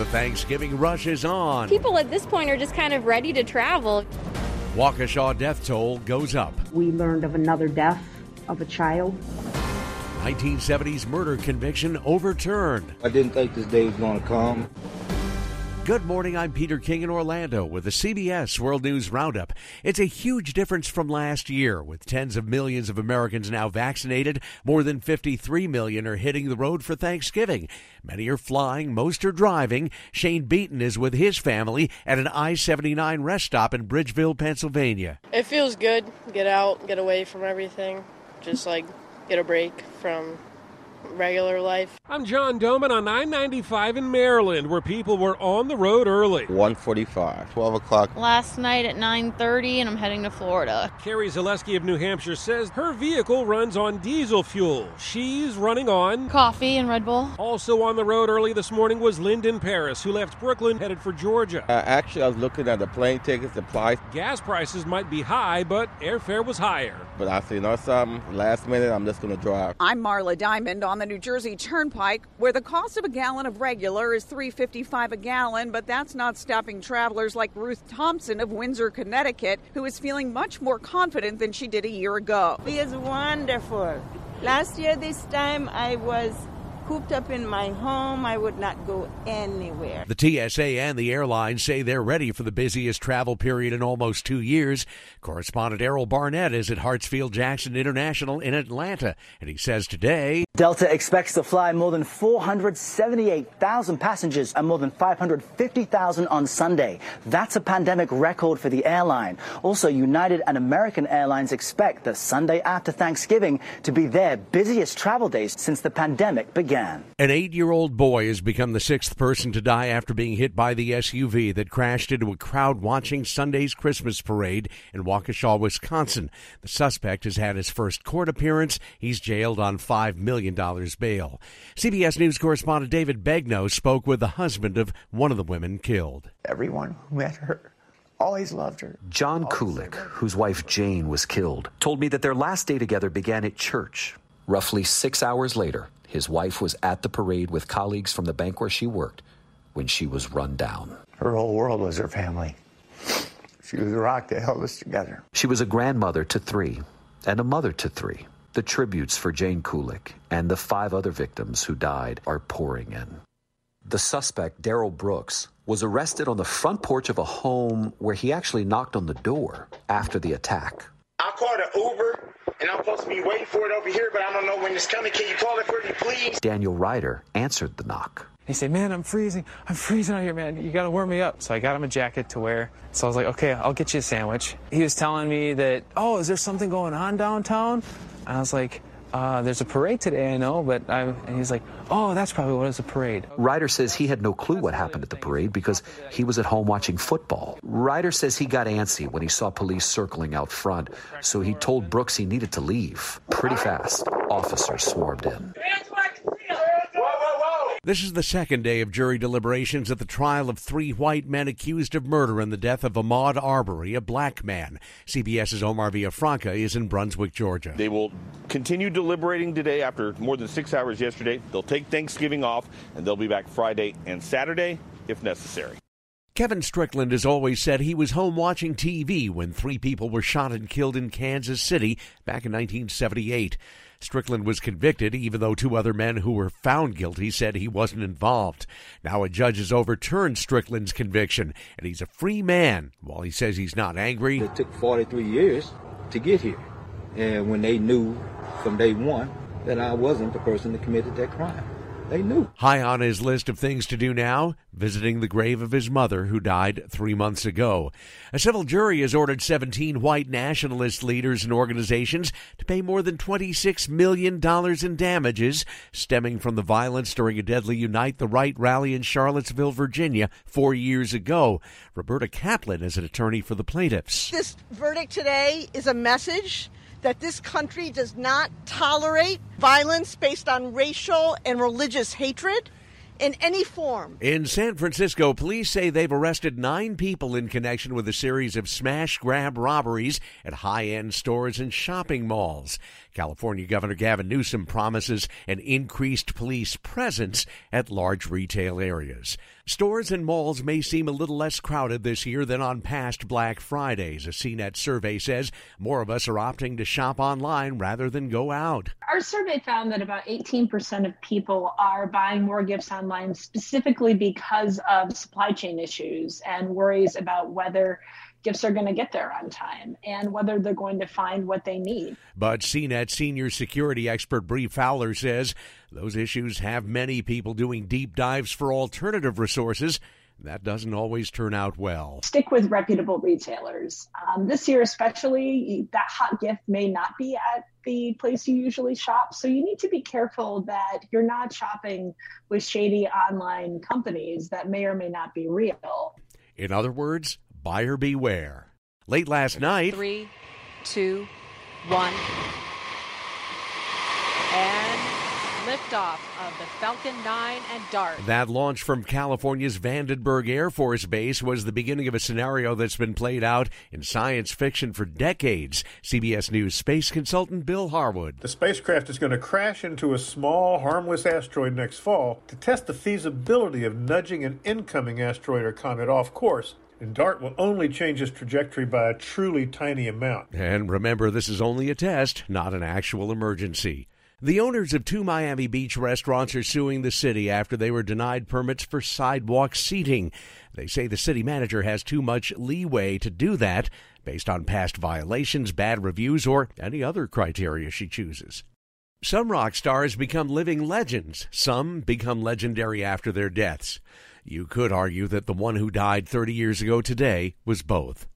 The Thanksgiving rush is on. People at this point are just kind of ready to travel. Waukesha death toll goes up. We learned of another death of a child. 1970s murder conviction overturned. I didn't think this day was going to come. Good morning. I'm Peter King in Orlando with the CBS World News Roundup. It's a huge difference from last year, with tens of millions of Americans now vaccinated. More than 53 million are hitting the road for Thanksgiving. Many are flying, most are driving. Shane Beaton is with his family at an I 79 rest stop in Bridgeville, Pennsylvania. It feels good. Get out, get away from everything. Just like get a break from regular life. I'm John Domen on 995 in Maryland, where people were on the road early. 145, 12 o'clock. Last night at 9:30 and I'm heading to Florida. Carrie Zaleski of New Hampshire says her vehicle runs on diesel fuel. She's running on coffee and Red Bull. Also on the road early this morning was Lyndon Paris, who left Brooklyn headed for Georgia. Uh, actually, I was looking at the plane tickets, the price. Gas prices might be high, but airfare was higher. But I said, you know something? Last minute, I'm just going to drive. I'm Marla Diamond on the New Jersey Turnpike, where the cost of a gallon of regular is $3.55 a gallon, but that's not stopping travelers like Ruth Thompson of Windsor, Connecticut, who is feeling much more confident than she did a year ago. It's wonderful. Last year, this time, I was cooped up in my home. I would not go anywhere. The TSA and the airlines say they're ready for the busiest travel period in almost two years. Correspondent Errol Barnett is at Hartsfield Jackson International in Atlanta, and he says today Delta expects to fly more than 478,000 passengers and more than 550,000 on Sunday. That's a pandemic record for the airline. Also, United and American Airlines expect the Sunday after Thanksgiving to be their busiest travel days since the pandemic began. An eight year old boy has become the sixth person to die after being hit by the SUV that crashed into a crowd watching Sunday's Christmas parade in Waukesha, Wisconsin. The suspect has had his first court appearance. He's jailed on $5 million bail. CBS News correspondent David Begnaud spoke with the husband of one of the women killed. Everyone who met her always loved her. John Kulich, whose wife Jane was killed, told me that their last day together began at church. Roughly six hours later, his wife was at the parade with colleagues from the bank where she worked when she was run down. Her whole world was her family. She was the rock that held us together. She was a grandmother to three and a mother to three. The tributes for Jane Kulich and the five other victims who died are pouring in. The suspect, Darrell Brooks, was arrested on the front porch of a home where he actually knocked on the door after the attack. I called an Uber and I'm supposed to be waiting for it over here, but I don't know when it's coming. Can you call it for me, please? Daniel Ryder answered the knock. He said, Man, I'm freezing. I'm freezing out here, man. You got to warm me up. So I got him a jacket to wear. So I was like, Okay, I'll get you a sandwich. He was telling me that, Oh, is there something going on downtown? And I was like, uh, there's a parade today, I know, but I, and he's like, oh, that's probably what is a parade. Ryder says he had no clue what happened at the parade because he was at home watching football. Ryder says he got antsy when he saw police circling out front, so he told Brooks he needed to leave. Pretty fast, officers swarmed in. This is the second day of jury deliberations at the trial of three white men accused of murder in the death of Ahmaud Arbery, a black man. CBS's Omar Villafranca is in Brunswick, Georgia. They will continue deliberating today after more than six hours yesterday. They'll take Thanksgiving off, and they'll be back Friday and Saturday if necessary. Kevin Strickland has always said he was home watching TV when three people were shot and killed in Kansas City back in 1978. Strickland was convicted, even though two other men who were found guilty said he wasn't involved. Now a judge has overturned Strickland's conviction, and he's a free man. While he says he's not angry, it took 43 years to get here. And when they knew from day one that I wasn't the person that committed that crime. They knew. High on his list of things to do now, visiting the grave of his mother, who died three months ago. A civil jury has ordered 17 white nationalist leaders and organizations to pay more than $26 million in damages stemming from the violence during a deadly Unite the Right rally in Charlottesville, Virginia, four years ago. Roberta Kaplan is an attorney for the plaintiffs. This verdict today is a message that this country does not tolerate violence based on racial and religious hatred in any form. In San Francisco, police say they've arrested nine people in connection with a series of smash grab robberies at high end stores and shopping malls. California Governor Gavin Newsom promises an increased police presence at large retail areas. Stores and malls may seem a little less crowded this year than on past Black Fridays. A CNET survey says more of us are opting to shop online rather than go out. Our survey found that about 18% of people are buying more gifts online specifically because of supply chain issues and worries about whether gifts are going to get there on time and whether they're going to find what they need. But CNET senior security expert Bree Fowler says those issues have many people doing deep dives for alternative resources. That doesn't always turn out well. Stick with reputable retailers. Um, this year, especially, that hot gift may not be at the place you usually shop. So you need to be careful that you're not shopping with shady online companies that may or may not be real. In other words, buyer beware. Late last night. Three, two, one. And liftoff of the Falcon 9 and DART. That launch from California's Vandenberg Air Force Base was the beginning of a scenario that's been played out in science fiction for decades. CBS News space consultant Bill Harwood. The spacecraft is going to crash into a small, harmless asteroid next fall to test the feasibility of nudging an incoming asteroid or comet off course and DART will only change its trajectory by a truly tiny amount. And remember, this is only a test, not an actual emergency. The owners of two Miami Beach restaurants are suing the city after they were denied permits for sidewalk seating. They say the city manager has too much leeway to do that based on past violations, bad reviews, or any other criteria she chooses. Some rock stars become living legends, some become legendary after their deaths. You could argue that the one who died 30 years ago today was both.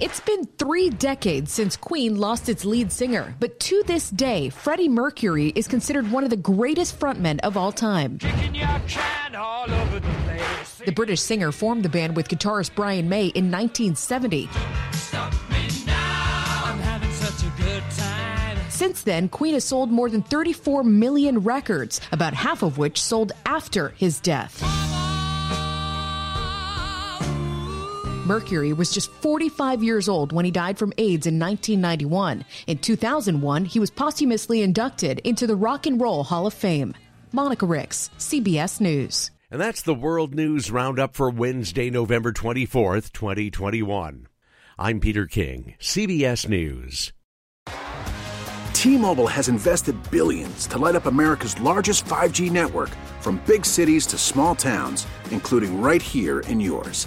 It's been three decades since Queen lost its lead singer, but to this day, Freddie Mercury is considered one of the greatest frontmen of all time. All the, the British singer formed the band with guitarist Brian May in 1970. Since then, Queen has sold more than 34 million records, about half of which sold after his death. Mercury was just 45 years old when he died from AIDS in 1991. In 2001, he was posthumously inducted into the Rock and Roll Hall of Fame. Monica Ricks, CBS News. And that's the World News Roundup for Wednesday, November 24th, 2021. I'm Peter King, CBS News. T-Mobile has invested billions to light up America's largest 5G network from big cities to small towns, including right here in yours.